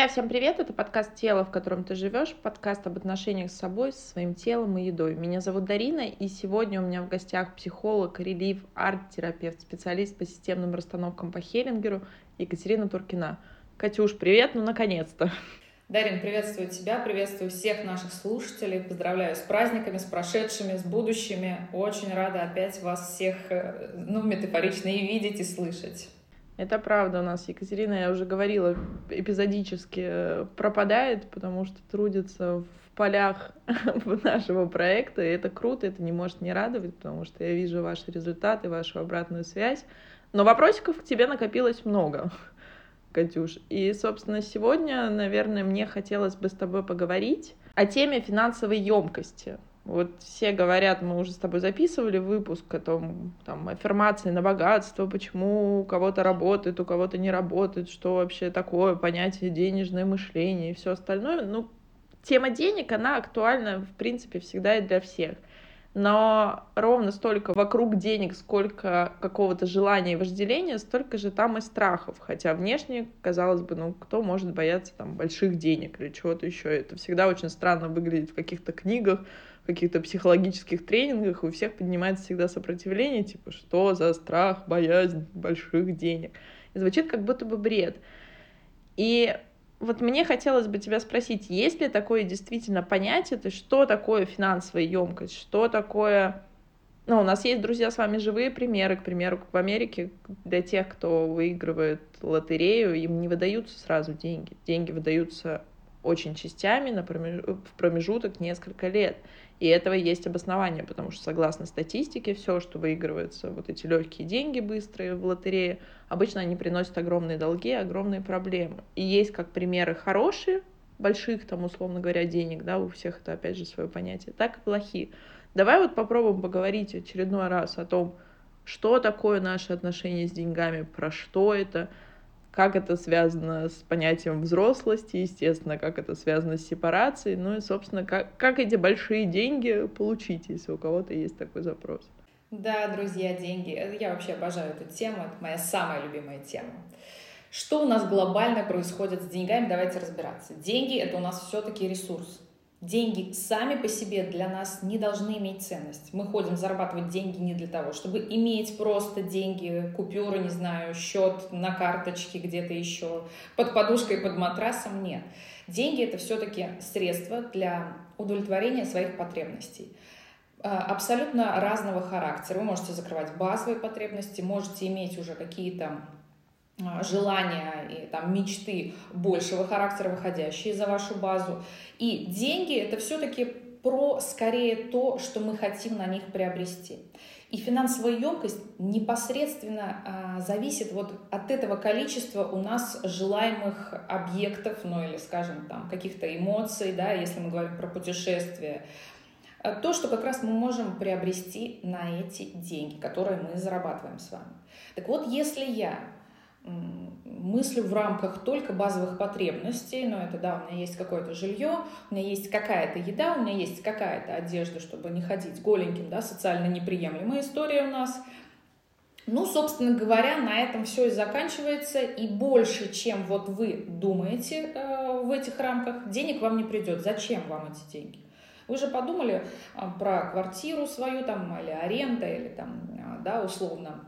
Друзья, всем привет! Это подкаст «Тело, в котором ты живешь», подкаст об отношениях с собой, со своим телом и едой. Меня зовут Дарина, и сегодня у меня в гостях психолог, релиф, арт-терапевт, специалист по системным расстановкам по Хеллингеру Екатерина Туркина. Катюш, привет, ну наконец-то! Дарин, приветствую тебя, приветствую всех наших слушателей, поздравляю с праздниками, с прошедшими, с будущими. Очень рада опять вас всех, э, ну, метафорично и видеть, и слышать. Это правда у нас. Екатерина, я уже говорила, эпизодически э, пропадает, потому что трудится в полях нашего проекта, и это круто, это не может не радовать, потому что я вижу ваши результаты, вашу обратную связь. Но вопросиков к тебе накопилось много, Катюш. И, собственно, сегодня, наверное, мне хотелось бы с тобой поговорить о теме финансовой емкости. Вот все говорят, мы уже с тобой записывали выпуск о том, там, аффирмации на богатство, почему у кого-то работает, у кого-то не работает, что вообще такое понятие денежное мышление и все остальное. Ну, тема денег, она актуальна, в принципе, всегда и для всех. Но ровно столько вокруг денег, сколько какого-то желания и вожделения, столько же там и страхов. Хотя внешне, казалось бы, ну кто может бояться там больших денег или чего-то еще. Это всегда очень странно выглядит в каких-то книгах, каких-то психологических тренингах у всех поднимается всегда сопротивление, типа, что за страх, боязнь больших денег. И звучит как будто бы бред. И вот мне хотелось бы тебя спросить, есть ли такое действительно понятие, то что такое финансовая емкость, что такое... Ну, у нас есть, друзья, с вами живые примеры, к примеру, как в Америке, для тех, кто выигрывает лотерею, им не выдаются сразу деньги. Деньги выдаются очень частями на промеж... в промежуток несколько лет. И этого есть обоснование, потому что согласно статистике, все, что выигрывается, вот эти легкие деньги быстрые в лотерее, обычно они приносят огромные долги, огромные проблемы. И есть как примеры хорошие, больших, там, условно говоря, денег, да, у всех это, опять же, свое понятие, так и плохие. Давай вот попробуем поговорить очередной раз о том, что такое наше отношение с деньгами, про что это, как это связано с понятием взрослости, естественно, как это связано с сепарацией, ну и, собственно, как, как эти большие деньги получить, если у кого-то есть такой запрос. Да, друзья, деньги. Я вообще обожаю эту тему, это моя самая любимая тема. Что у нас глобально происходит с деньгами, давайте разбираться. Деньги — это у нас все-таки ресурс. Деньги сами по себе для нас не должны иметь ценность. Мы ходим зарабатывать деньги не для того, чтобы иметь просто деньги, купюры, не знаю, счет на карточке где-то еще, под подушкой, под матрасом. Нет. Деньги это все-таки средство для удовлетворения своих потребностей а, абсолютно разного характера. Вы можете закрывать базовые потребности, можете иметь уже какие-то желания и там мечты большего характера, выходящие за вашу базу. И деньги это все-таки про скорее то, что мы хотим на них приобрести. И финансовая емкость непосредственно а, зависит вот от этого количества у нас желаемых объектов, ну или, скажем, там каких-то эмоций, да, если мы говорим про путешествия, а, то, что как раз мы можем приобрести на эти деньги, которые мы зарабатываем с вами. Так вот, если я мыслю в рамках только базовых потребностей, но это да, у меня есть какое-то жилье, у меня есть какая-то еда, у меня есть какая-то одежда, чтобы не ходить голеньким, да, социально неприемлемая история у нас. Ну, собственно говоря, на этом все и заканчивается, и больше, чем вот вы думаете э, в этих рамках, денег вам не придет. Зачем вам эти деньги? Вы же подумали э, про квартиру свою там, или аренда, или там, э, да, условно,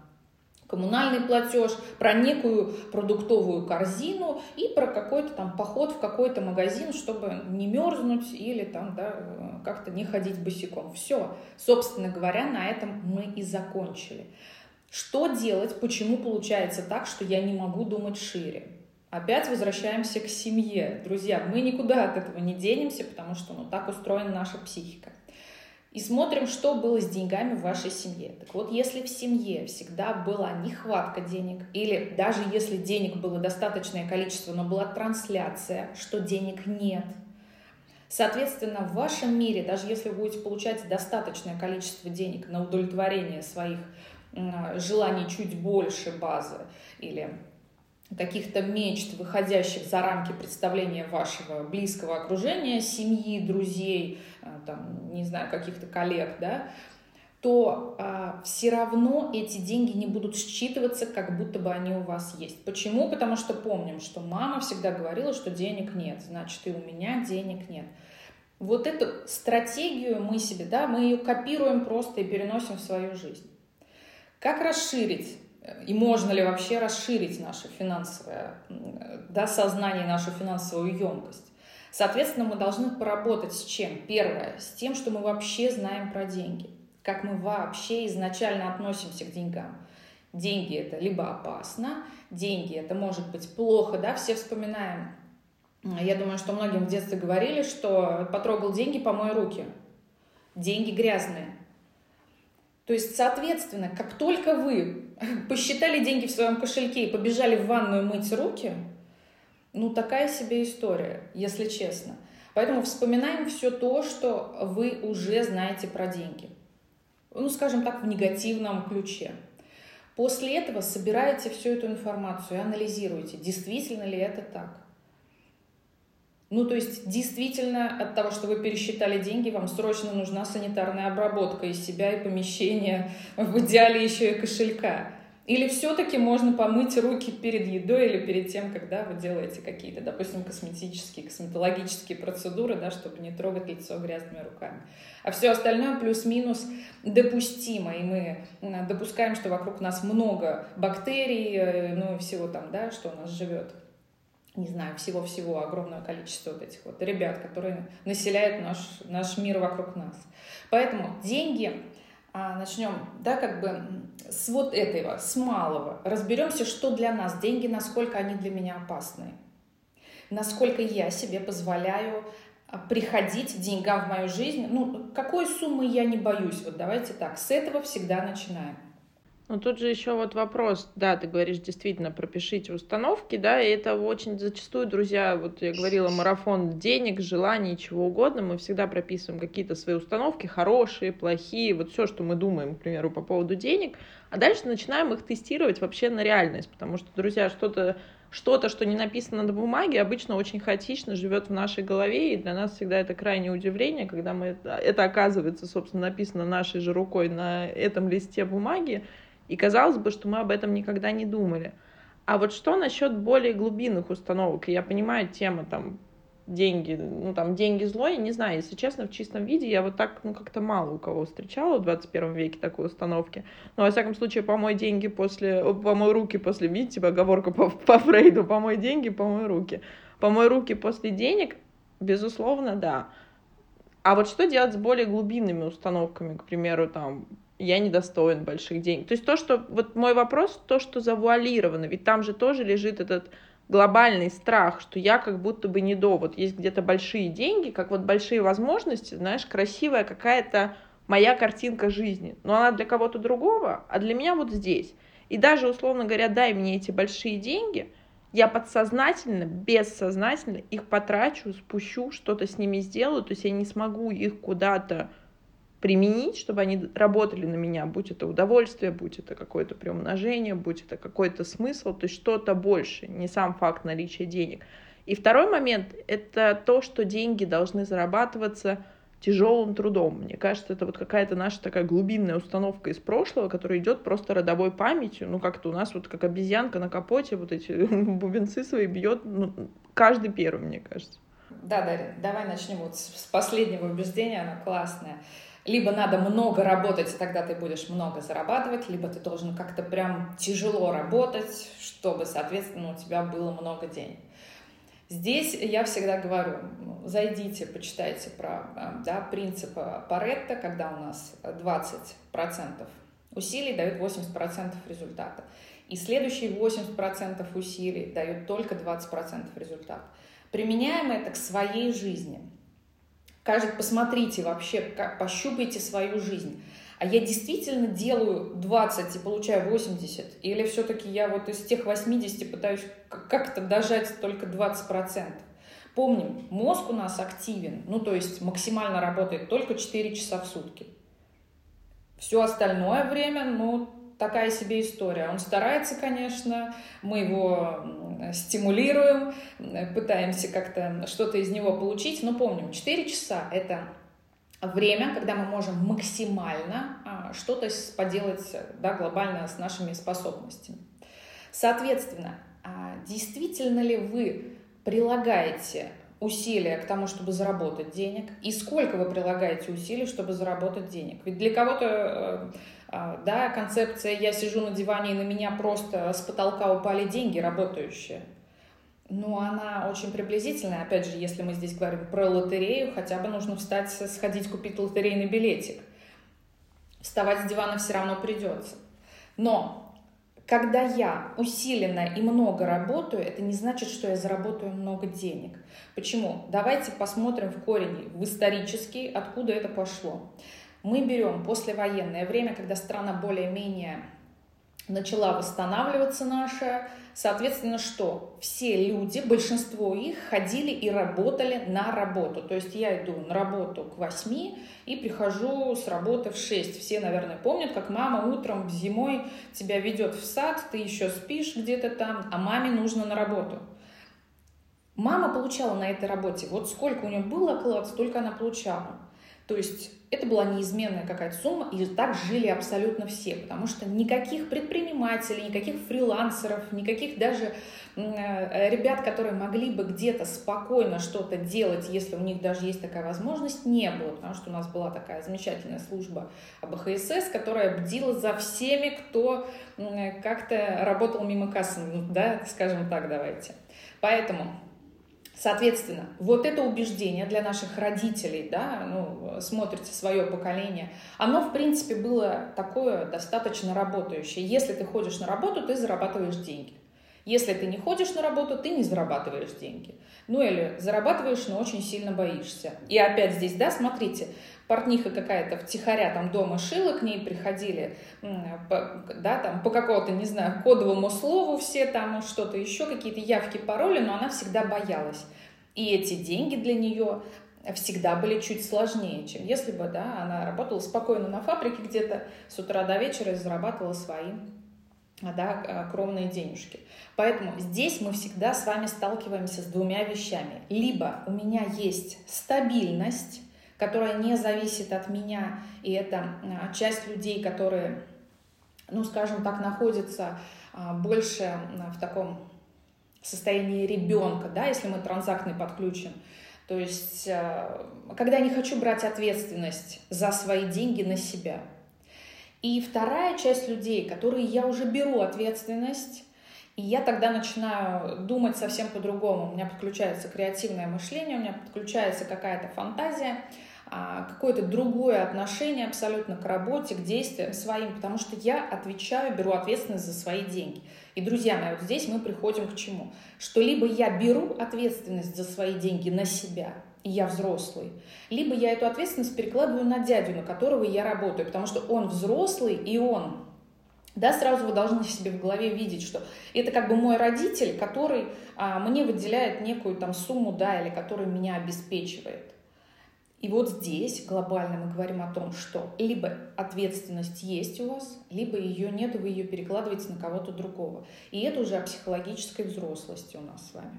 коммунальный платеж, про некую продуктовую корзину и про какой-то там поход в какой-то магазин, чтобы не мерзнуть или там, да, как-то не ходить босиком. Все, собственно говоря, на этом мы и закончили. Что делать, почему получается так, что я не могу думать шире? Опять возвращаемся к семье. Друзья, мы никуда от этого не денемся, потому что ну, так устроена наша психика и смотрим, что было с деньгами в вашей семье. Так вот, если в семье всегда была нехватка денег, или даже если денег было достаточное количество, но была трансляция, что денег нет, соответственно, в вашем мире, даже если вы будете получать достаточное количество денег на удовлетворение своих желаний чуть больше базы или каких-то мечт, выходящих за рамки представления вашего близкого окружения, семьи, друзей, э, там, не знаю, каких-то коллег, да, то а, все равно эти деньги не будут считываться, как будто бы они у вас есть. Почему? Потому что помним, что мама всегда говорила, что денег нет, значит и у меня денег нет. Вот эту стратегию мы себе, да, мы ее копируем просто и переносим в свою жизнь. Как расширить и можно ли вообще расширить наше финансовое да, сознание, нашу финансовую емкость? Соответственно, мы должны поработать с чем? Первое, с тем, что мы вообще знаем про деньги – как мы вообще изначально относимся к деньгам. Деньги это либо опасно, деньги это может быть плохо, да, все вспоминаем. Я думаю, что многим в детстве говорили, что потрогал деньги, помой руки. Деньги грязные. То есть, соответственно, как только вы посчитали деньги в своем кошельке и побежали в ванную мыть руки, ну такая себе история, если честно. Поэтому вспоминаем все то, что вы уже знаете про деньги ну, скажем так, в негативном ключе. После этого собираете всю эту информацию и анализируете, действительно ли это так. Ну, то есть, действительно, от того, что вы пересчитали деньги, вам срочно нужна санитарная обработка из себя и помещения, в идеале еще и кошелька. Или все-таки можно помыть руки перед едой или перед тем, когда вы делаете какие-то, допустим, косметические, косметологические процедуры, да, чтобы не трогать лицо грязными руками. А все остальное плюс-минус допустимо, и мы допускаем, что вокруг нас много бактерий, э, ну и всего там, да, что у нас живет не знаю, всего-всего огромное количество вот этих вот ребят, которые населяют наш, наш мир вокруг нас. Поэтому деньги а, начнем, да, как бы с вот этого, с малого. Разберемся, что для нас деньги, насколько они для меня опасны. Насколько я себе позволяю а, приходить деньгам в мою жизнь. Ну, какой суммы я не боюсь. Вот давайте так, с этого всегда начинаем. Ну, тут же еще вот вопрос, да, ты говоришь, действительно, пропишите установки, да, и это очень зачастую, друзья, вот я говорила, марафон денег, желаний, чего угодно, мы всегда прописываем какие-то свои установки, хорошие, плохие, вот все, что мы думаем, к примеру, по поводу денег, а дальше начинаем их тестировать вообще на реальность, потому что, друзья, что-то что-то, что не написано на бумаге, обычно очень хаотично живет в нашей голове, и для нас всегда это крайнее удивление, когда мы это, это оказывается, собственно, написано нашей же рукой на этом листе бумаги, и казалось бы, что мы об этом никогда не думали. А вот что насчет более глубинных установок? Я понимаю, тема там деньги, ну там деньги зло, я не знаю, если честно, в чистом виде я вот так, ну как-то мало у кого встречала в 21 веке такой установки. Но, во всяком случае, помой деньги после, помой руки после, видите, оговорка по, по Фрейду, помой деньги, помой руки. Помой руки после денег, безусловно, да. А вот что делать с более глубинными установками, к примеру, там, я недостоин больших денег. То есть то, что, вот мой вопрос, то, что завуалировано, ведь там же тоже лежит этот глобальный страх, что я как будто бы не до, вот есть где-то большие деньги, как вот большие возможности, знаешь, красивая какая-то моя картинка жизни, но она для кого-то другого, а для меня вот здесь. И даже, условно говоря, дай мне эти большие деньги, я подсознательно, бессознательно их потрачу, спущу, что-то с ними сделаю, то есть я не смогу их куда-то применить, чтобы они работали на меня, будь это удовольствие, будь это какое-то приумножение, будь это какой-то смысл, то есть что-то больше, не сам факт наличия денег. И второй момент — это то, что деньги должны зарабатываться тяжелым трудом. Мне кажется, это вот какая-то наша такая глубинная установка из прошлого, которая идет просто родовой памятью. Ну, как-то у нас вот как обезьянка на капоте вот эти бубенцы свои бьет ну, каждый первый, мне кажется. Да, Дарья, давай начнем вот с последнего убеждения, оно классное. Либо надо много работать, и тогда ты будешь много зарабатывать, либо ты должен как-то прям тяжело работать, чтобы, соответственно, у тебя было много денег. Здесь я всегда говорю, зайдите, почитайте про э, да, принцип Паретта, когда у нас 20% усилий дают 80% результата. И следующие 80% усилий дают только 20% результата. Применяем это к своей жизни – Каждый, посмотрите вообще, как, пощупайте свою жизнь. А я действительно делаю 20 и получаю 80? Или все-таки я вот из тех 80 пытаюсь как-то дожать только 20%? Помним, мозг у нас активен, ну то есть максимально работает только 4 часа в сутки. Все остальное время, ну, такая себе история. Он старается, конечно, мы его стимулируем, пытаемся как-то что-то из него получить, но помним, 4 часа — это время, когда мы можем максимально а, что-то поделать да, глобально с нашими способностями. Соответственно, а, действительно ли вы прилагаете усилия к тому, чтобы заработать денег, и сколько вы прилагаете усилий, чтобы заработать денег. Ведь для кого-то э, да, концепция «я сижу на диване, и на меня просто с потолка упали деньги работающие», ну, она очень приблизительная. Опять же, если мы здесь говорим про лотерею, хотя бы нужно встать, сходить, купить лотерейный билетик. Вставать с дивана все равно придется. Но когда я усиленно и много работаю, это не значит, что я заработаю много денег. Почему? Давайте посмотрим в корень, в исторический, откуда это пошло. Мы берем послевоенное время, когда страна более-менее начала восстанавливаться наша, соответственно, что все люди, большинство их ходили и работали на работу. То есть я иду на работу к 8 и прихожу с работы в 6. Все, наверное, помнят, как мама утром зимой тебя ведет в сад, ты еще спишь где-то там, а маме нужно на работу. Мама получала на этой работе, вот сколько у нее было оклад, столько она получала. То есть это была неизменная какая-то сумма, и так жили абсолютно все, потому что никаких предпринимателей, никаких фрилансеров, никаких даже э, ребят, которые могли бы где-то спокойно что-то делать, если у них даже есть такая возможность, не было, потому что у нас была такая замечательная служба АБХСС, которая бдила за всеми, кто как-то работал мимо кассы, да, скажем так, давайте. Поэтому Соответственно, вот это убеждение для наших родителей, да, ну, смотрите свое поколение, оно, в принципе, было такое достаточно работающее. Если ты ходишь на работу, ты зарабатываешь деньги. Если ты не ходишь на работу, ты не зарабатываешь деньги. Ну или зарабатываешь, но очень сильно боишься. И опять здесь, да, смотрите, портниха какая-то втихаря там дома шила, к ней приходили, да, там по какому-то, не знаю, кодовому слову все там, что-то еще, какие-то явки, пароли, но она всегда боялась. И эти деньги для нее всегда были чуть сложнее, чем если бы, да, она работала спокойно на фабрике где-то с утра до вечера и зарабатывала свои да, а, кровные денежки. Поэтому здесь мы всегда с вами сталкиваемся с двумя вещами. Либо у меня есть стабильность, которая не зависит от меня, и это а, часть людей, которые, ну, скажем так, находятся а, больше в таком состоянии ребенка, да, если мы транзактный подключим. То есть, когда я не хочу брать ответственность за свои деньги на себя – и вторая часть людей, которые я уже беру ответственность, и я тогда начинаю думать совсем по-другому. У меня подключается креативное мышление, у меня подключается какая-то фантазия, а, какое-то другое отношение абсолютно к работе, к действиям своим, потому что я отвечаю, беру ответственность за свои деньги. И, друзья мои, вот здесь мы приходим к чему? Что либо я беру ответственность за свои деньги на себя, и я взрослый. Либо я эту ответственность перекладываю на дядю, на которого я работаю, потому что он взрослый, и он да, сразу вы должны себе в голове видеть, что это как бы мой родитель, который а, мне выделяет некую там сумму, да, или который меня обеспечивает. И вот здесь глобально мы говорим о том, что либо ответственность есть у вас, либо ее нет, вы ее перекладываете на кого-то другого. И это уже о психологической взрослости у нас с вами.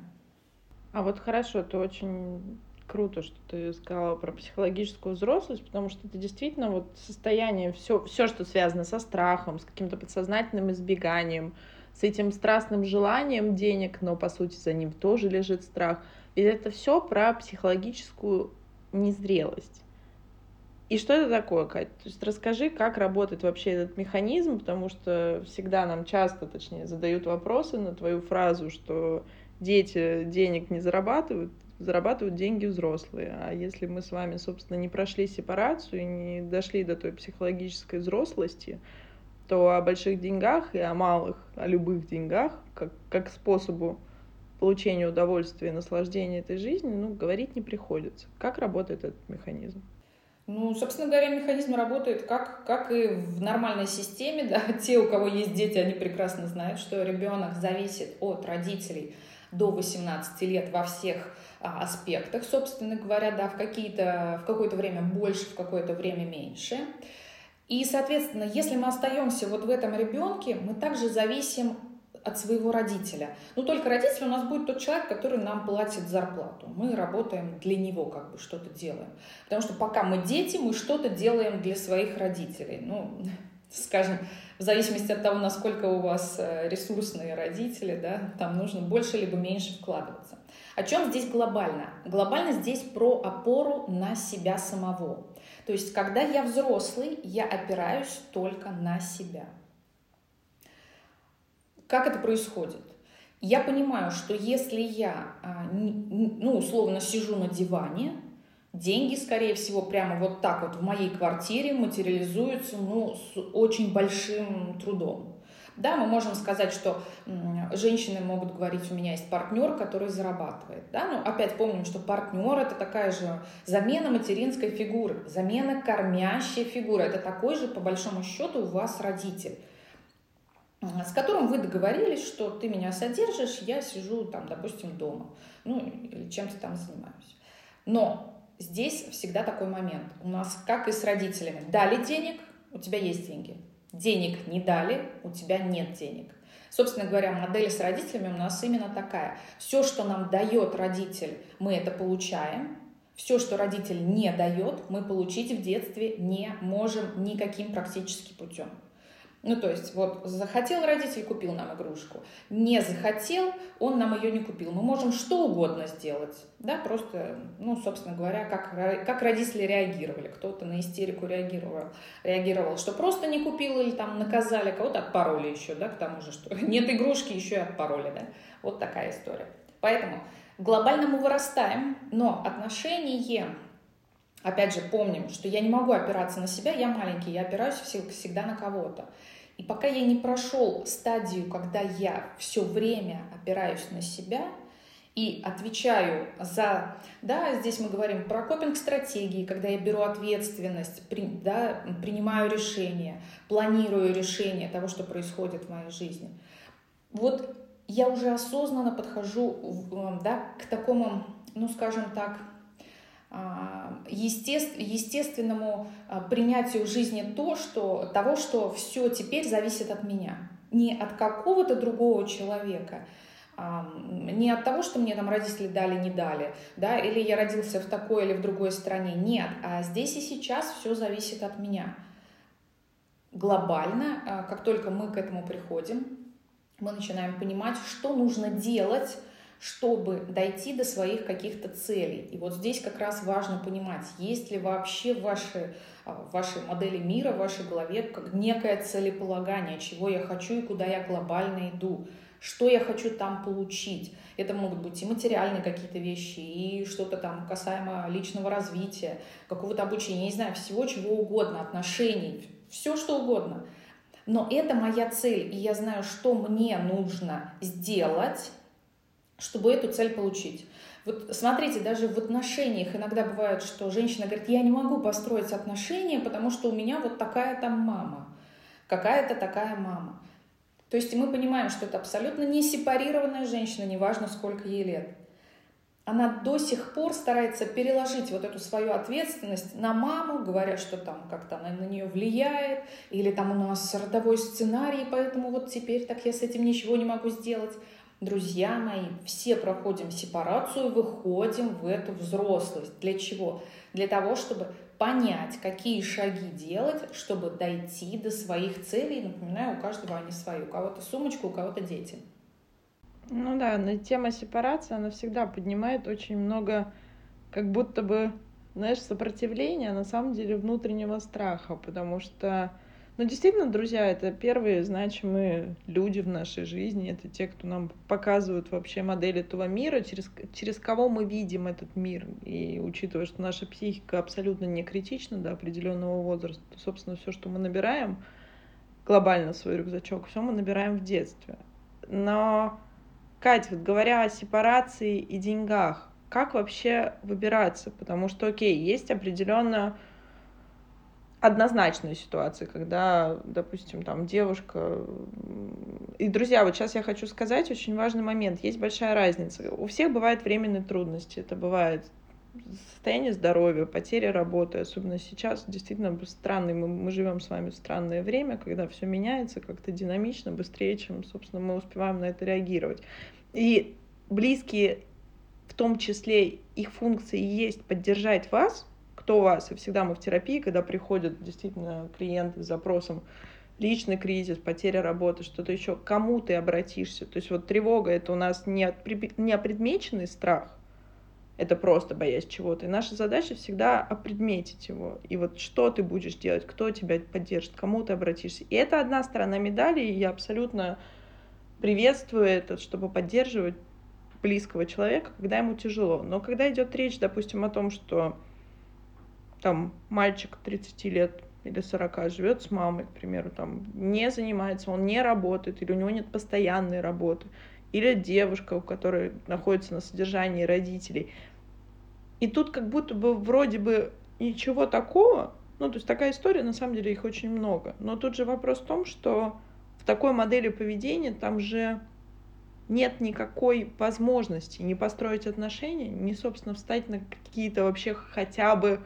А вот хорошо, ты очень круто, что ты сказала про психологическую взрослость, потому что это действительно вот состояние, все, все, что связано со страхом, с каким-то подсознательным избеганием, с этим страстным желанием денег, но по сути за ним тоже лежит страх. Ведь это все про психологическую незрелость. И что это такое, Кать? То есть расскажи, как работает вообще этот механизм, потому что всегда нам часто, точнее, задают вопросы на твою фразу, что дети денег не зарабатывают, зарабатывают деньги взрослые. А если мы с вами, собственно, не прошли сепарацию и не дошли до той психологической взрослости, то о больших деньгах и о малых, о любых деньгах, как, как способу получения удовольствия и наслаждения этой жизни, ну, говорить не приходится. Как работает этот механизм? Ну, собственно говоря, механизм работает как, как и в нормальной системе. Да? Те, у кого есть дети, они прекрасно знают, что ребенок зависит от родителей до 18 лет во всех а, аспектах, собственно говоря, да, в, какие-то, в какое-то время больше, в какое-то время меньше. И, соответственно, если мы остаемся вот в этом ребенке, мы также зависим от своего родителя. Но только родитель у нас будет тот человек, который нам платит зарплату. Мы работаем для него, как бы что-то делаем. Потому что пока мы дети, мы что-то делаем для своих родителей. Ну, скажем, в зависимости от того, насколько у вас э, ресурсные родители, да, там нужно больше либо меньше вкладываться. О чем здесь глобально? Глобально здесь про опору на себя самого. То есть, когда я взрослый, я опираюсь только на себя. Как это происходит? Я понимаю, что если я, а, ну, условно, сижу на диване, деньги, скорее всего, прямо вот так вот в моей квартире материализуются, ну, с очень большим трудом. Да, мы можем сказать, что женщины могут говорить, у меня есть партнер, который зарабатывает. Да? Но опять помним, что партнер это такая же замена материнской фигуры, замена кормящей фигуры. Это такой же, по большому счету, у вас родитель с которым вы договорились, что ты меня содержишь, я сижу там, допустим, дома, ну, или чем-то там занимаюсь. Но здесь всегда такой момент. У нас, как и с родителями, дали денег, у тебя есть деньги денег не дали, у тебя нет денег. Собственно говоря, модель с родителями у нас именно такая. Все, что нам дает родитель, мы это получаем. Все, что родитель не дает, мы получить в детстве не можем никаким практически путем. Ну, то есть, вот, захотел родитель, купил нам игрушку. Не захотел, он нам ее не купил. Мы можем что угодно сделать, да, просто, ну, собственно говоря, как, как родители реагировали. Кто-то на истерику реагировал, реагировал, что просто не купил или там наказали, кого-то отпороли еще, да, к тому же, что нет игрушки, еще и отпороли, да. Вот такая история. Поэтому глобально мы вырастаем, но отношения Опять же, помним, что я не могу опираться на себя, я маленький, я опираюсь всегда на кого-то. И пока я не прошел стадию, когда я все время опираюсь на себя и отвечаю за, да, здесь мы говорим про копинг-стратегии, когда я беру ответственность, при, да, принимаю решения, планирую решения того, что происходит в моей жизни. Вот я уже осознанно подхожу да, к такому, ну, скажем так, естественному а, принятию жизни то, что, того, что все теперь зависит от меня. Не от какого-то другого человека, а, не от того, что мне там родители дали, не дали, да, или я родился в такой или в другой стране. Нет, а здесь и сейчас все зависит от меня. Глобально, как только мы к этому приходим, мы начинаем понимать, что нужно делать, чтобы дойти до своих каких-то целей. И вот здесь как раз важно понимать, есть ли вообще в вашей, в вашей модели мира, в вашей голове как некое целеполагание, чего я хочу и куда я глобально иду, что я хочу там получить. Это могут быть и материальные какие-то вещи, и что-то там касаемо личного развития, какого-то обучения, не знаю, всего чего угодно, отношений, все что угодно. Но это моя цель, и я знаю, что мне нужно сделать, чтобы эту цель получить. Вот смотрите, даже в отношениях иногда бывает, что женщина говорит, я не могу построить отношения, потому что у меня вот такая там мама, какая-то такая мама. То есть мы понимаем, что это абсолютно не сепарированная женщина, неважно сколько ей лет. Она до сих пор старается переложить вот эту свою ответственность на маму, говоря, что там как-то она на нее влияет, или там у нас родовой сценарий, поэтому вот теперь так я с этим ничего не могу сделать. Друзья мои, все проходим сепарацию, выходим в эту взрослость. Для чего? Для того, чтобы понять, какие шаги делать, чтобы дойти до своих целей. Напоминаю, у каждого они свои. У кого-то сумочка, у кого-то дети. Ну да, но тема сепарации, она всегда поднимает очень много, как будто бы, знаешь, сопротивления, а на самом деле внутреннего страха, потому что ну, действительно, друзья, это первые значимые люди в нашей жизни. Это те, кто нам показывают вообще модель этого мира, через, через кого мы видим этот мир. И учитывая, что наша психика абсолютно не критична до определенного возраста, то, собственно, все, что мы набираем глобально в свой рюкзачок, все мы набираем в детстве. Но, Катя, вот говоря о сепарации и деньгах, как вообще выбираться? Потому что, окей, есть определенно однозначные ситуации, когда, допустим, там девушка... И, друзья, вот сейчас я хочу сказать очень важный момент. Есть большая разница. У всех бывают временные трудности. Это бывает состояние здоровья, потеря работы, особенно сейчас, действительно странный, мы, мы живем с вами в странное время, когда все меняется как-то динамично, быстрее, чем, собственно, мы успеваем на это реагировать. И близкие, в том числе их функции есть поддержать вас, кто вас, и всегда мы в терапии, когда приходят действительно клиенты с запросом личный кризис, потеря работы, что-то еще, кому ты обратишься. То есть вот тревога — это у нас не опредмеченный страх, это просто боясь чего-то. И наша задача всегда опредметить его. И вот что ты будешь делать, кто тебя поддержит, кому ты обратишься. И это одна сторона медали, и я абсолютно приветствую это, чтобы поддерживать близкого человека, когда ему тяжело. Но когда идет речь, допустим, о том, что там мальчик 30 лет или 40 живет с мамой, к примеру, там не занимается, он не работает, или у него нет постоянной работы, или девушка, у которой находится на содержании родителей. И тут как будто бы вроде бы ничего такого, ну, то есть такая история, на самом деле их очень много. Но тут же вопрос в том, что в такой модели поведения там же нет никакой возможности не построить отношения, не, собственно, встать на какие-то вообще хотя бы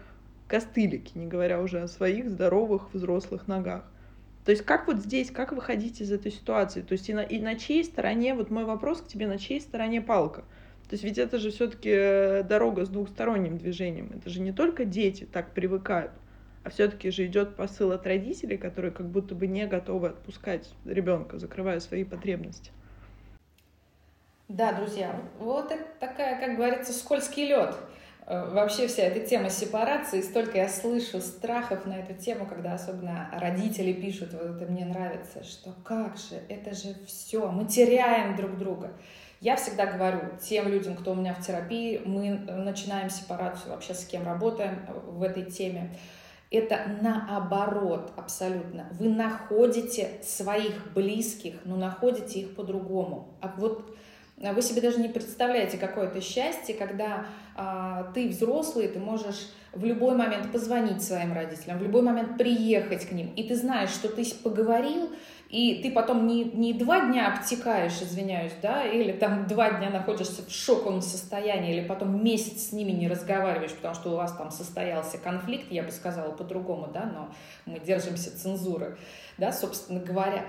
костылики, не говоря уже о своих здоровых взрослых ногах. То есть как вот здесь, как выходить из этой ситуации? То есть и на, и на чьей стороне, вот мой вопрос к тебе, на чьей стороне палка? То есть ведь это же все-таки э, дорога с двухсторонним движением. Это же не только дети так привыкают, а все-таки же идет посыл от родителей, которые как будто бы не готовы отпускать ребенка, закрывая свои потребности. Да, друзья, вот это такая, как говорится, скользкий лед. Э, вообще вся эта тема сепарации, столько я слышу страхов на эту тему, когда особенно родители пишут, вот это мне нравится, что как же, это же все, мы теряем друг друга. Я всегда говорю тем людям, кто у меня в терапии, мы начинаем сепарацию вообще с кем работаем в этой теме. Это наоборот абсолютно. Вы находите своих близких, но находите их по-другому. А вот вы себе даже не представляете, какое это счастье, когда а, ты взрослый, ты можешь в любой момент позвонить своим родителям, в любой момент приехать к ним, и ты знаешь, что ты поговорил, и ты потом не, не два дня обтекаешь, извиняюсь, да, или там два дня находишься в шоковом состоянии, или потом месяц с ними не разговариваешь, потому что у вас там состоялся конфликт, я бы сказала по-другому, да, но мы держимся цензуры, да, собственно говоря.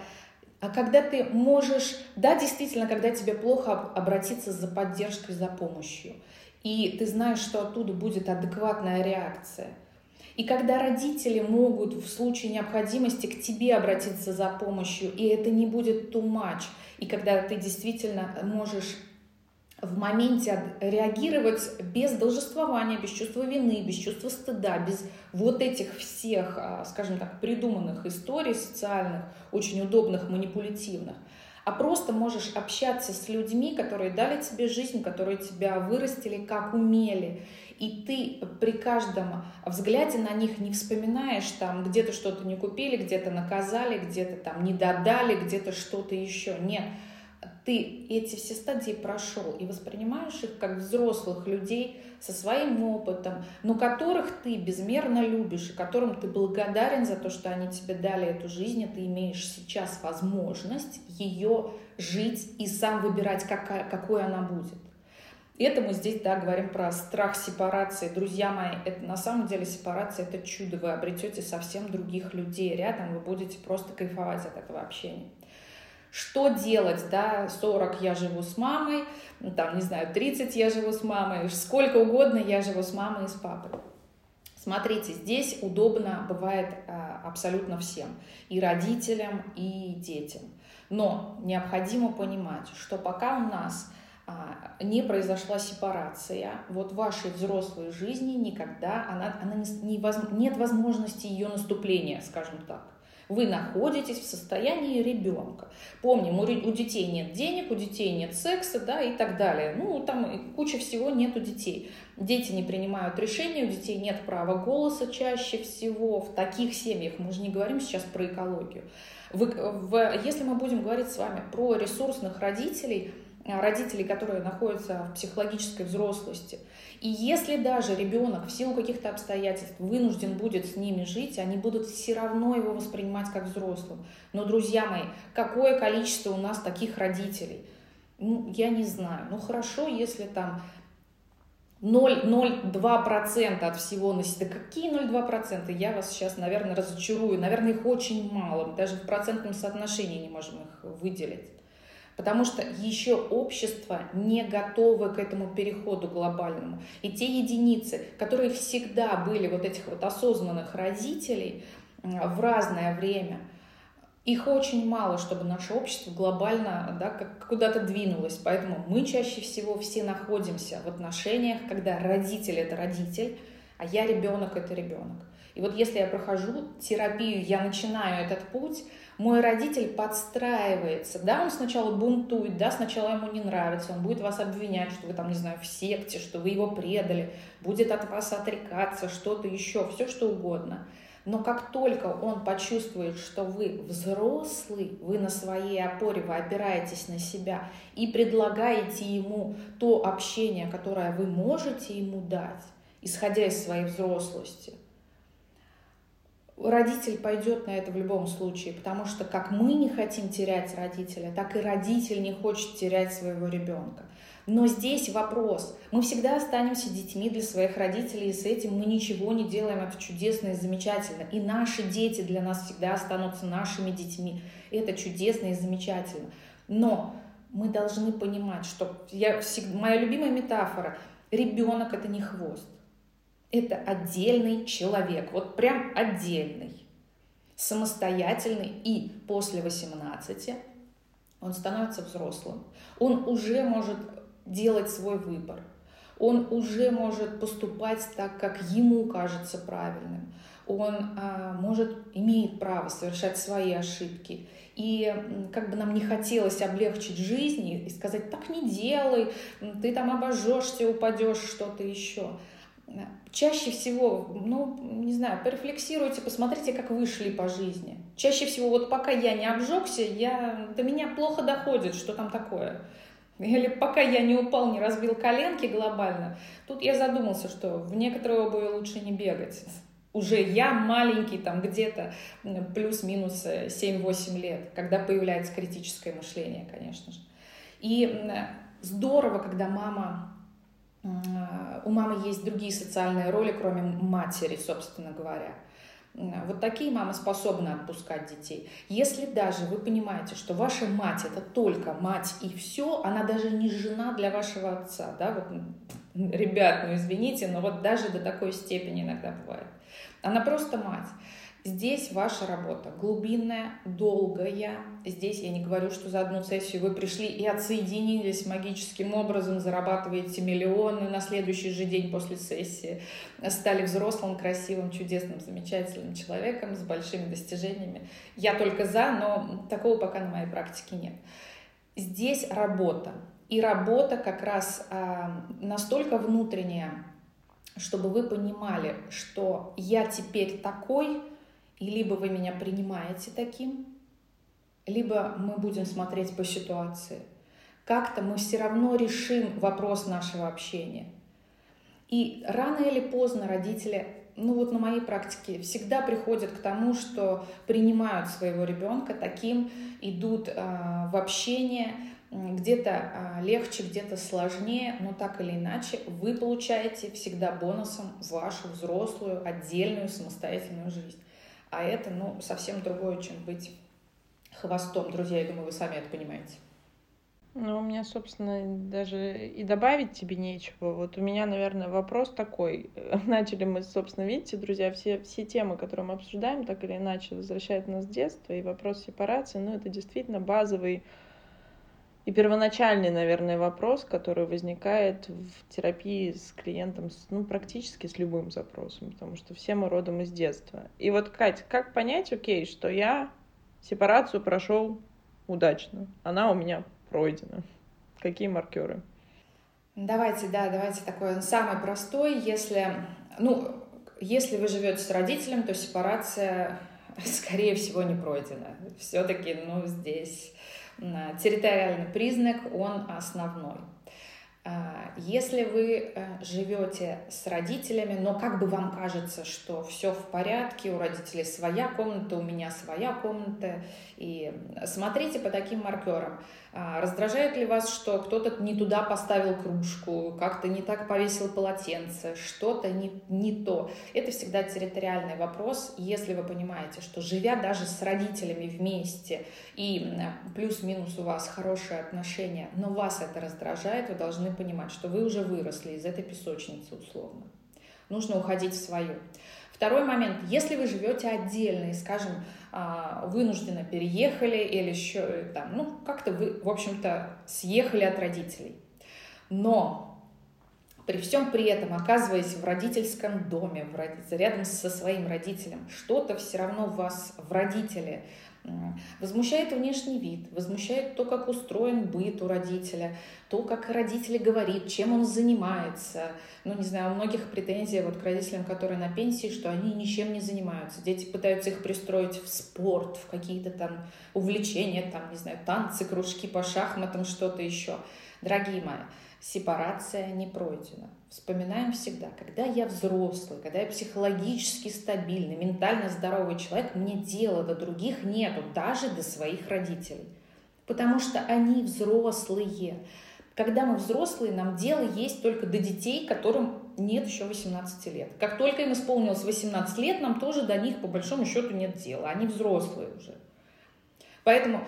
А когда ты можешь, да, действительно, когда тебе плохо обратиться за поддержкой, за помощью – и ты знаешь, что оттуда будет адекватная реакция. И когда родители могут в случае необходимости к тебе обратиться за помощью, и это не будет too much, и когда ты действительно можешь в моменте реагировать без должествования, без чувства вины, без чувства стыда, без вот этих всех, а, скажем так, придуманных историй социальных, очень удобных, манипулятивных – а просто можешь общаться с людьми, которые дали тебе жизнь, которые тебя вырастили как умели. И ты при каждом взгляде на них не вспоминаешь, там где-то что-то не купили, где-то наказали, где-то там не додали, где-то что-то еще. Нет, ты эти все стадии прошел и воспринимаешь их как взрослых людей со своим опытом, но которых ты безмерно любишь и которым ты благодарен за то, что они тебе дали эту жизнь, и ты имеешь сейчас возможность ее жить и сам выбирать, какая, какой она будет. Это мы здесь, да, говорим про страх сепарации. Друзья мои, это на самом деле сепарация — это чудо. Вы обретете совсем других людей рядом, вы будете просто кайфовать от этого общения. Что делать, да, 40 я живу с мамой, там, не знаю, 30 я живу с мамой, сколько угодно я живу с мамой и с папой. Смотрите, здесь удобно бывает а, абсолютно всем, и родителям, и детям. Но необходимо понимать, что пока у нас а, не произошла сепарация, вот вашей взрослой жизни никогда она, она не, не, нет возможности ее наступления, скажем так. Вы находитесь в состоянии ребенка. Помним, у, детей нет денег, у детей нет секса, да, и так далее. Ну, там куча всего нет у детей. Дети не принимают решения, у детей нет права голоса чаще всего. В таких семьях, мы же не говорим сейчас про экологию. Вы, в, если мы будем говорить с вами про ресурсных родителей, родителей, которые находятся в психологической взрослости, и если даже ребенок в силу каких-то обстоятельств вынужден будет с ними жить, они будут все равно его воспринимать как взрослым. Но, друзья мои, какое количество у нас таких родителей? Ну, я не знаю. Ну, хорошо, если там 0,02% от всего населения. Да какие 0,2%? Я вас сейчас, наверное, разочарую. Наверное, их очень мало. Даже в процентном соотношении не можем их выделить. Потому что еще общество не готово к этому переходу глобальному. И те единицы, которые всегда были вот этих вот осознанных родителей в разное время – их очень мало, чтобы наше общество глобально да, как куда-то двинулось. Поэтому мы чаще всего все находимся в отношениях, когда родитель это родитель, а я ребенок это ребенок. И вот если я прохожу терапию, я начинаю этот путь, мой родитель подстраивается, да, он сначала бунтует, да, сначала ему не нравится, он будет вас обвинять, что вы там, не знаю, в секте, что вы его предали, будет от вас отрекаться, что-то еще, все что угодно – но как только он почувствует, что вы взрослый, вы на своей опоре, вы опираетесь на себя и предлагаете ему то общение, которое вы можете ему дать, исходя из своей взрослости, родитель пойдет на это в любом случае, потому что как мы не хотим терять родителя, так и родитель не хочет терять своего ребенка. Но здесь вопрос. Мы всегда останемся детьми для своих родителей, и с этим мы ничего не делаем. Это чудесно и замечательно. И наши дети для нас всегда останутся нашими детьми. Это чудесно и замечательно. Но мы должны понимать, что я всегда, моя любимая метафора – ребенок – это не хвост. Это отдельный человек, вот прям отдельный, самостоятельный. И после 18 он становится взрослым. Он уже может делать свой выбор. Он уже может поступать так, как ему кажется правильным. Он а, может, имеет право совершать свои ошибки. И как бы нам не хотелось облегчить жизнь и сказать, так не делай, ты там обожжешься, упадешь, что-то еще. Чаще всего, ну, не знаю, порефлексируйте, посмотрите, как вы шли по жизни. Чаще всего, вот пока я не обжегся, я, до меня плохо доходит, что там такое. Или пока я не упал, не разбил коленки глобально, тут я задумался, что в некоторые обуви лучше не бегать. Уже я маленький, там где-то плюс-минус 7-8 лет, когда появляется критическое мышление, конечно же. И здорово, когда мама у мамы есть другие социальные роли, кроме матери, собственно говоря. Вот такие мамы способны отпускать детей. Если даже вы понимаете, что ваша мать это только мать и все, она даже не жена для вашего отца, да, вот, ребят, ну извините, но вот даже до такой степени иногда бывает. Она просто мать. Здесь ваша работа глубинная, долгая. Здесь я не говорю, что за одну сессию вы пришли и отсоединились магическим образом, зарабатываете миллионы на следующий же день после сессии, стали взрослым, красивым, чудесным, замечательным человеком с большими достижениями. Я только за, но такого пока на моей практике нет. Здесь работа. И работа как раз а, настолько внутренняя, чтобы вы понимали, что я теперь такой, и либо вы меня принимаете таким, либо мы будем смотреть по ситуации. Как-то мы все равно решим вопрос нашего общения. И рано или поздно родители, ну вот на моей практике, всегда приходят к тому, что принимают своего ребенка таким, идут э, в общение, где-то э, легче, где-то сложнее, но так или иначе вы получаете всегда бонусом вашу взрослую, отдельную, самостоятельную жизнь. А это, ну, совсем другое, чем быть хвостом. Друзья, я думаю, вы сами это понимаете. Ну, у меня, собственно, даже и добавить тебе нечего. Вот у меня, наверное, вопрос такой. Начали мы, собственно, видите, друзья, все, все темы, которые мы обсуждаем, так или иначе возвращают нас с детства. И вопрос сепарации, ну, это действительно базовый и первоначальный, наверное, вопрос, который возникает в терапии с клиентом, ну, практически с любым запросом, потому что все мы родом из детства. И вот, Катя, как понять, окей, что я сепарацию прошел удачно, она у меня пройдена? Какие маркеры? Давайте, да, давайте такой самый простой. Если, ну, если вы живете с родителем, то сепарация, скорее всего, не пройдена. Все-таки, ну, здесь территориальный признак, он основной. А, если вы э, живете с родителями, но как бы вам кажется, что все в порядке, у родителей своя комната, у меня своя комната, и смотрите по таким маркерам. А, раздражает ли вас, что кто-то не туда поставил кружку, как-то не так повесил полотенце, что-то не, не то? Это всегда территориальный вопрос. Если вы понимаете, что живя даже с родителями вместе и плюс-минус у вас хорошие отношения, но вас это раздражает, вы должны понимать, что вы уже выросли из этой песочницы условно. Нужно уходить в свою. Второй момент. Если вы живете отдельно и, скажем, а, вынужденно переехали или еще э, там, ну, как-то вы, в общем-то, съехали от родителей. Но при всем при этом, оказываясь в родительском доме, в род... рядом со своим родителем, что-то все равно вас в родителе Возмущает внешний вид, возмущает то, как устроен быт у родителя, то, как родитель говорит, чем он занимается. Ну, не знаю, у многих претензий вот к родителям, которые на пенсии, что они ничем не занимаются. Дети пытаются их пристроить в спорт, в какие-то там увлечения, там, не знаю, танцы, кружки по шахматам, что-то еще. Дорогие мои, сепарация не пройдена. Вспоминаем всегда, когда я взрослый, когда я психологически стабильный, ментально здоровый человек, мне дела до других нету, даже до своих родителей. Потому что они взрослые. Когда мы взрослые, нам дело есть только до детей, которым нет еще 18 лет. Как только им исполнилось 18 лет, нам тоже до них по большому счету нет дела. Они взрослые уже. Поэтому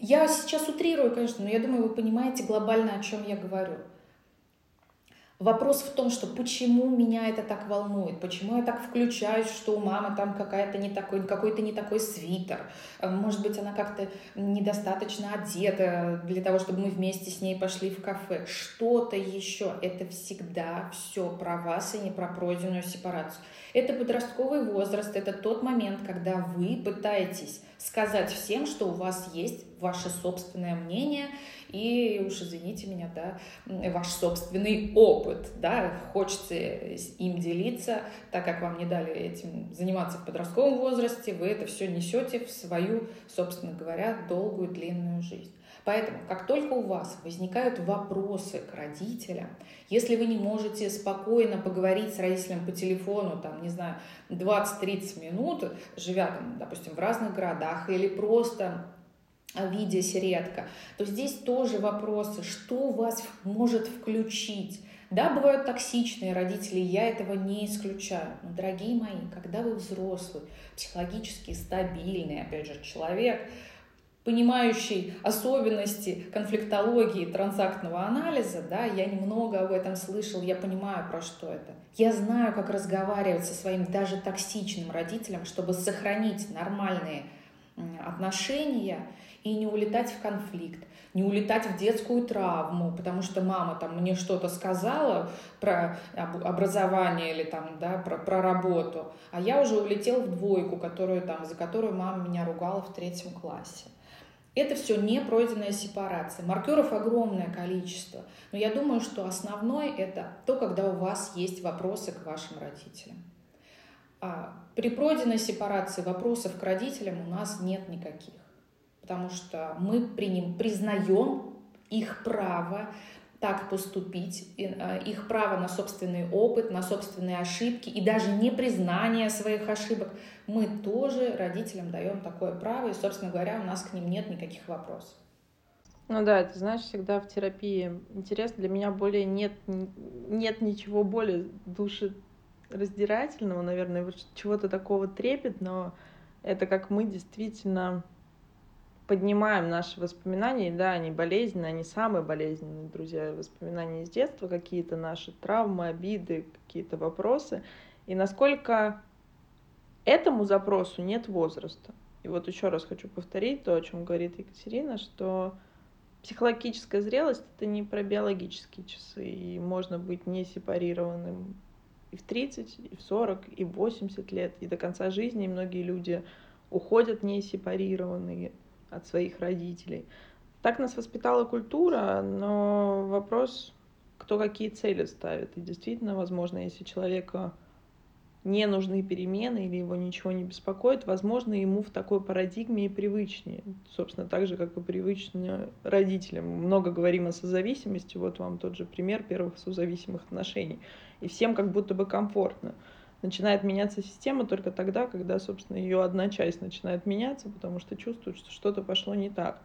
я сейчас утрирую, конечно, но я думаю, вы понимаете глобально, о чем я говорю. Вопрос в том, что почему меня это так волнует, почему я так включаюсь, что у мамы там какая-то не такой, какой-то не такой свитер, может быть, она как-то недостаточно одета для того, чтобы мы вместе с ней пошли в кафе, что-то еще. Это всегда все про вас и не про пройденную сепарацию. Это подростковый возраст, это тот момент, когда вы пытаетесь сказать всем, что у вас есть ваше собственное мнение, и уж извините меня, да, ваш собственный опыт, да, хочется им делиться, так как вам не дали этим заниматься в подростковом возрасте, вы это все несете в свою, собственно говоря, долгую длинную жизнь. Поэтому, как только у вас возникают вопросы к родителям, если вы не можете спокойно поговорить с родителем по телефону, там, не знаю, 20-30 минут, живя, там, допустим, в разных городах, или просто видясь редко, то здесь тоже вопросы, что вас может включить. Да, бывают токсичные родители, я этого не исключаю. Но, дорогие мои, когда вы взрослый, психологически стабильный, опять же, человек, понимающий особенности конфликтологии транзактного анализа, да, я немного об этом слышал, я понимаю, про что это. Я знаю, как разговаривать со своим даже токсичным родителем, чтобы сохранить нормальные отношения и не улетать в конфликт, не улетать в детскую травму, потому что мама там мне что-то сказала про образование или там, да, про, про работу, а я уже улетел в двойку, которую, там, за которую мама меня ругала в третьем классе. Это все не пройденная сепарация. Маркеров огромное количество. Но я думаю, что основной это то, когда у вас есть вопросы к вашим родителям. А при пройденной сепарации вопросов к родителям у нас нет никаких потому что мы приним, признаем их право так поступить, а, их право на собственный опыт, на собственные ошибки и даже непризнание своих ошибок, мы тоже родителям даем такое право, и, собственно говоря, у нас к ним нет никаких вопросов. Ну да, ты знаешь, всегда в терапии интересно, для меня более нет, нет ничего более душераздирательного, наверное, чего-то такого трепетного. Это как мы действительно поднимаем наши воспоминания, да, они болезненные, они самые болезненные, друзья, воспоминания из детства, какие-то наши травмы, обиды, какие-то вопросы, и насколько этому запросу нет возраста. И вот еще раз хочу повторить то, о чем говорит Екатерина, что психологическая зрелость это не про биологические часы, и можно быть не сепарированным и в 30, и в 40, и в 80 лет, и до конца жизни многие люди уходят не сепарированные от своих родителей. Так нас воспитала культура, но вопрос, кто какие цели ставит. И действительно, возможно, если человека не нужны перемены или его ничего не беспокоит, возможно, ему в такой парадигме и привычнее. Собственно, так же, как и привычно родителям. Много говорим о созависимости, вот вам тот же пример первых созависимых отношений. И всем как будто бы комфортно начинает меняться система только тогда, когда, собственно, ее одна часть начинает меняться, потому что чувствует, что что-то пошло не так.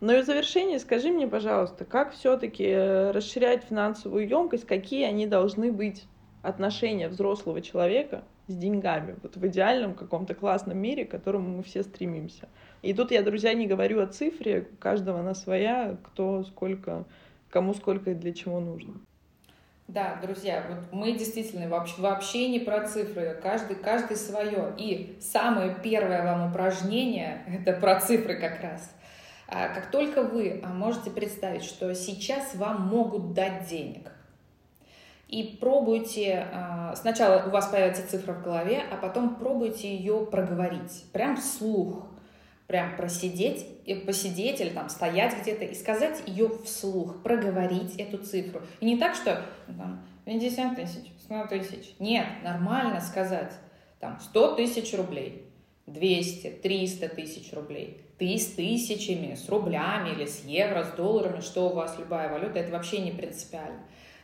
Ну и в завершение скажи мне, пожалуйста, как все-таки э, расширять финансовую емкость, какие они должны быть отношения взрослого человека с деньгами, вот в идеальном каком-то классном мире, к которому мы все стремимся. И тут я, друзья, не говорю о цифре, у каждого она своя, кто сколько, кому сколько и для чего нужно. Да, друзья, вот мы действительно вообще, вообще не про цифры, каждый, каждый свое. И самое первое вам упражнение, это про цифры как раз. А как только вы а, можете представить, что сейчас вам могут дать денег, и пробуйте, а, сначала у вас появится цифра в голове, а потом пробуйте ее проговорить, прям вслух, прям просидеть, и посидеть или там стоять где-то и сказать ее вслух, проговорить эту цифру. И не так, что ну, там 50 тысяч, 100 тысяч. Нет, нормально сказать там 100 тысяч рублей, 200, 300 тысяч рублей. Ты с тысячами, с рублями или с евро, с долларами, что у вас любая валюта, это вообще не принципиально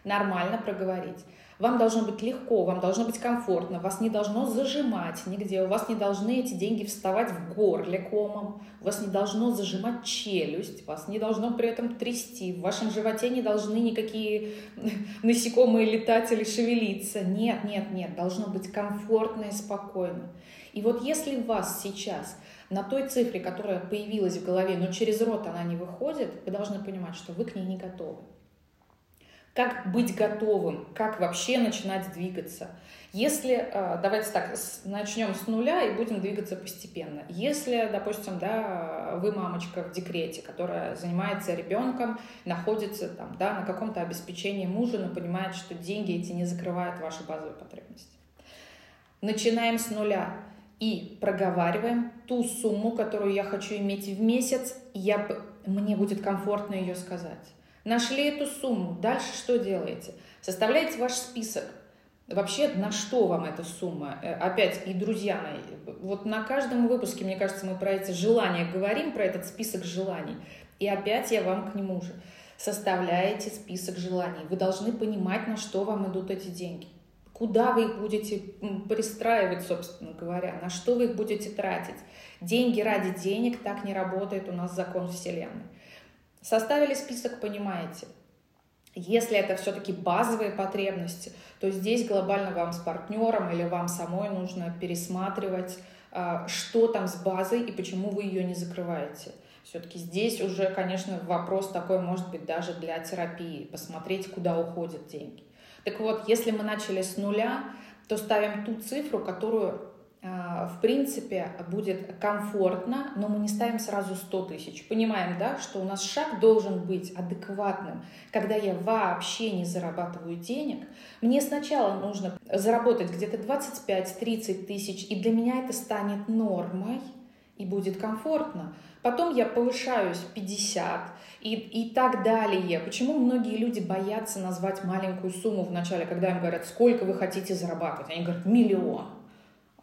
нормально проговорить. Вам должно быть легко, вам должно быть комфортно, вас не должно зажимать нигде, у вас не должны эти деньги вставать в горле комом, у вас не должно зажимать челюсть, вас не должно при этом трясти, в вашем животе не должны никакие насекомые летать или шевелиться. Нет, нет, нет, должно быть комфортно и спокойно. И вот если вас сейчас на той цифре, которая появилась в голове, но через рот она не выходит, вы должны понимать, что вы к ней не готовы как быть готовым, как вообще начинать двигаться. Если, э, давайте так, начнем с нуля и будем двигаться постепенно. Если, допустим, да, вы мамочка в декрете, которая занимается ребенком, находится там, да, на каком-то обеспечении мужа, но понимает, что деньги эти не закрывают ваши базовые потребности. Начинаем с нуля и проговариваем ту сумму, которую я хочу иметь в месяц, я, мне будет комфортно ее сказать. Нашли эту сумму. Дальше что делаете? Составляете ваш список. Вообще, на что вам эта сумма? Э, опять, и друзья мои, вот на каждом выпуске, мне кажется, мы про эти желания говорим, про этот список желаний. И опять я вам к нему же. Составляете список желаний. Вы должны понимать, на что вам идут эти деньги. Куда вы их будете пристраивать, собственно говоря, на что вы их будете тратить. Деньги ради денег так не работает у нас закон Вселенной. Составили список, понимаете. Если это все-таки базовые потребности, то здесь глобально вам с партнером или вам самой нужно пересматривать, а, что там с базой и почему вы ее не закрываете. Все-таки здесь уже, конечно, вопрос такой может быть даже для терапии, посмотреть, куда уходят деньги. Так вот, если мы начали с нуля, то ставим ту цифру, которую в принципе, будет комфортно, но мы не ставим сразу 100 тысяч. Понимаем, да, что у нас шаг должен быть адекватным. Когда я вообще не зарабатываю денег, мне сначала нужно заработать где-то 25-30 тысяч, и для меня это станет нормой, и будет комфортно. Потом я повышаюсь 50 и, и так далее. Почему многие люди боятся назвать маленькую сумму в начале, когда им говорят, сколько вы хотите зарабатывать? Они говорят, миллион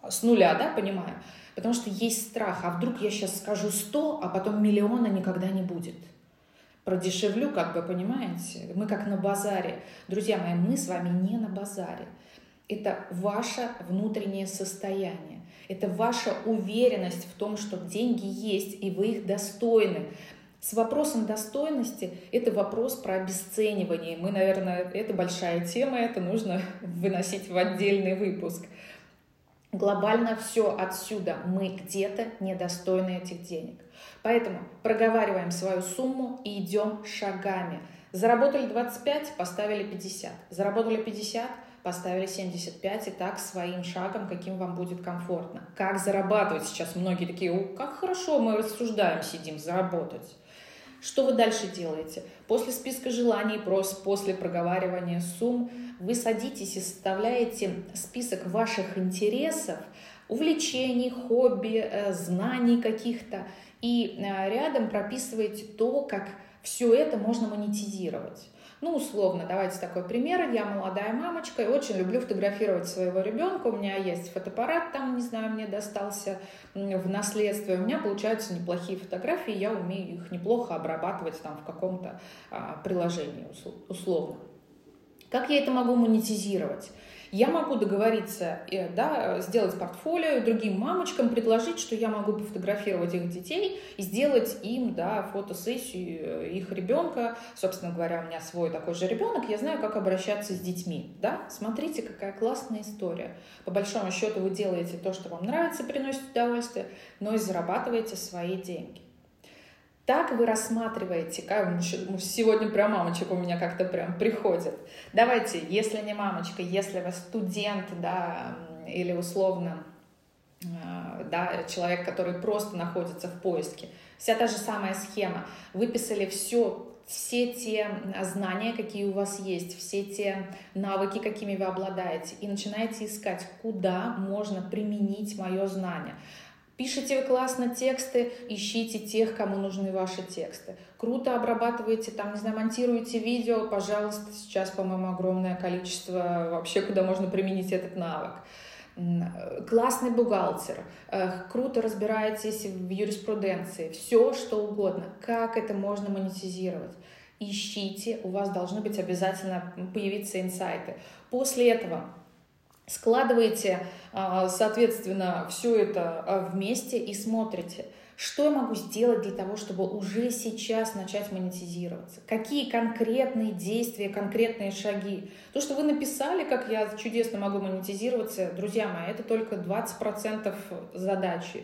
с нуля, да, понимаю? Потому что есть страх, а вдруг я сейчас скажу 100, а потом миллиона никогда не будет. Продешевлю, как бы, понимаете? Мы как на базаре. Друзья мои, мы с вами не на базаре. Это ваше внутреннее состояние. Это ваша уверенность в том, что деньги есть, и вы их достойны. С вопросом достойности это вопрос про обесценивание. Мы, наверное, это большая тема, это нужно выносить в отдельный выпуск. Глобально все отсюда. Мы где-то недостойны этих денег. Поэтому проговариваем свою сумму и идем шагами. Заработали 25, поставили 50. Заработали 50, поставили 75 и так своим шагом, каким вам будет комфортно. Как зарабатывать сейчас? Многие такие, О, как хорошо мы рассуждаем, сидим, заработать. Что вы дальше делаете? После списка желаний, после проговаривания сумм, вы садитесь и составляете список ваших интересов, увлечений, хобби, э, знаний каких-то, и э, рядом прописываете то, как все это можно монетизировать. Ну, условно, давайте такой пример. Я молодая мамочка и очень люблю фотографировать своего ребенка. У меня есть фотоаппарат, там, не знаю, мне достался в наследство. У меня получаются неплохие фотографии, я умею их неплохо обрабатывать там в каком-то а, приложении условно. Как я это могу монетизировать? Я могу договориться, э, да, сделать портфолио другим мамочкам, предложить, что я могу пофотографировать их детей и сделать им, да, фотосессию их ребенка. Собственно говоря, у меня свой такой же ребенок, я знаю, как обращаться с детьми, да. Смотрите, какая классная история. По большому счету вы делаете то, что вам нравится, приносит удовольствие, но и зарабатываете свои деньги. Так вы рассматриваете, как сегодня про мамочек у меня как-то прям приходит. Давайте, если не мамочка, если вы студент, да, или условно, э, да, человек, который просто находится в поиске, вся та же самая схема. Выписали все, все те знания, какие у вас есть, все те навыки, какими вы обладаете, и начинаете искать, куда можно применить мое знание. Пишите классно тексты, ищите тех, кому нужны ваши тексты. Круто обрабатываете, там, не знаю, монтируете видео, пожалуйста, сейчас, по-моему, огромное количество вообще, куда можно применить этот навык. Классный бухгалтер, круто разбираетесь в юриспруденции, все что угодно. Как это можно монетизировать? Ищите, у вас должны быть обязательно появиться инсайты. После этого складываете, а, соответственно, все это а, вместе и смотрите, что я могу сделать для того, чтобы уже сейчас начать монетизироваться? Какие конкретные действия, конкретные шаги? То, что вы написали, как я чудесно могу монетизироваться, друзья мои, это только 20% задачи.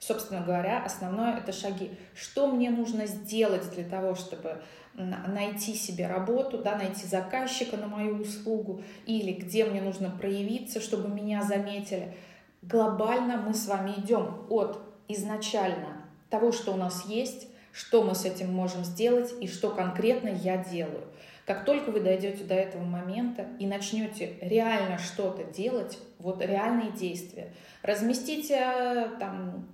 Собственно говоря, основное это шаги. Что мне нужно сделать для того, чтобы найти себе работу, да, найти заказчика на мою услугу, или где мне нужно проявиться, чтобы меня заметили. Глобально мы с вами идем от изначально того, что у нас есть, что мы с этим можем сделать и что конкретно я делаю. Как только вы дойдете до этого момента и начнете реально что-то делать, вот реальные действия, разместите там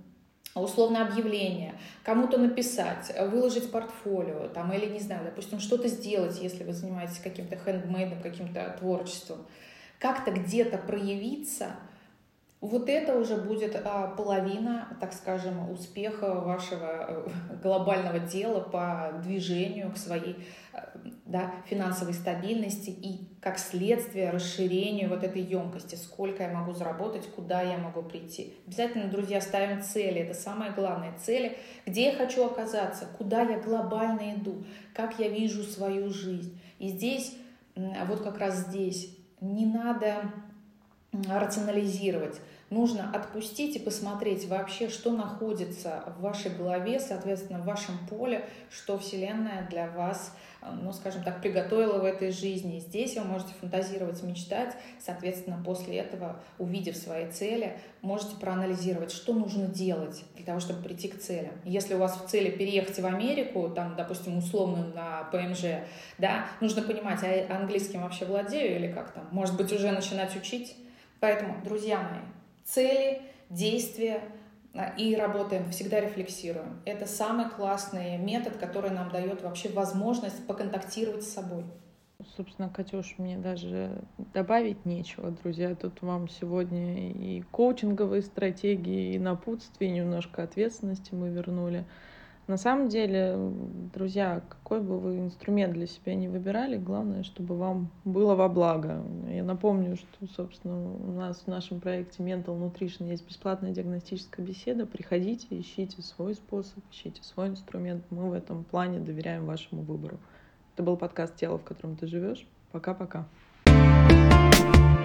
условно объявление, кому-то написать, выложить портфолио, там, или, не знаю, допустим, что-то сделать, если вы занимаетесь каким-то хендмейдом, каким-то творчеством, как-то где-то проявиться, вот это уже будет а, половина, так скажем, успеха вашего э, глобального дела по движению к своей э, да, финансовой стабильности и, как следствие, расширению вот этой емкости, сколько я могу заработать, куда я могу прийти. Обязательно, друзья, ставим цели, это самое главное, цели, где я хочу оказаться, куда я глобально иду, как я вижу свою жизнь. И здесь, вот как раз здесь, не надо рационализировать. Нужно отпустить и посмотреть вообще, что находится в вашей голове, соответственно, в вашем поле, что Вселенная для вас, э, ну, скажем так, приготовила в этой жизни. Здесь вы можете фантазировать, мечтать, соответственно, после этого, увидев свои цели, можете проанализировать, что нужно делать для того, чтобы прийти к целям. Если у вас в цели переехать в Америку, там, допустим, условно на ПМЖ, да, нужно понимать, а английским вообще владею или как там, может быть, уже начинать учить, Поэтому, друзья мои, цели, действия а, и работаем, всегда рефлексируем. Это самый классный метод, который нам дает вообще возможность поконтактировать с собой. Собственно, Катюш, мне даже добавить нечего, друзья. Тут вам сегодня и коучинговые стратегии, и напутствие, немножко ответственности мы вернули. На самом деле, друзья, какой бы вы инструмент для себя не выбирали, главное, чтобы вам было во благо. Я напомню, что, собственно, у нас в нашем проекте Mental Nutrition есть бесплатная диагностическая беседа. Приходите, ищите свой способ, ищите свой инструмент. Мы в этом плане доверяем вашему выбору. Это был подкаст «Тело, в котором ты живешь». Пока-пока. thank you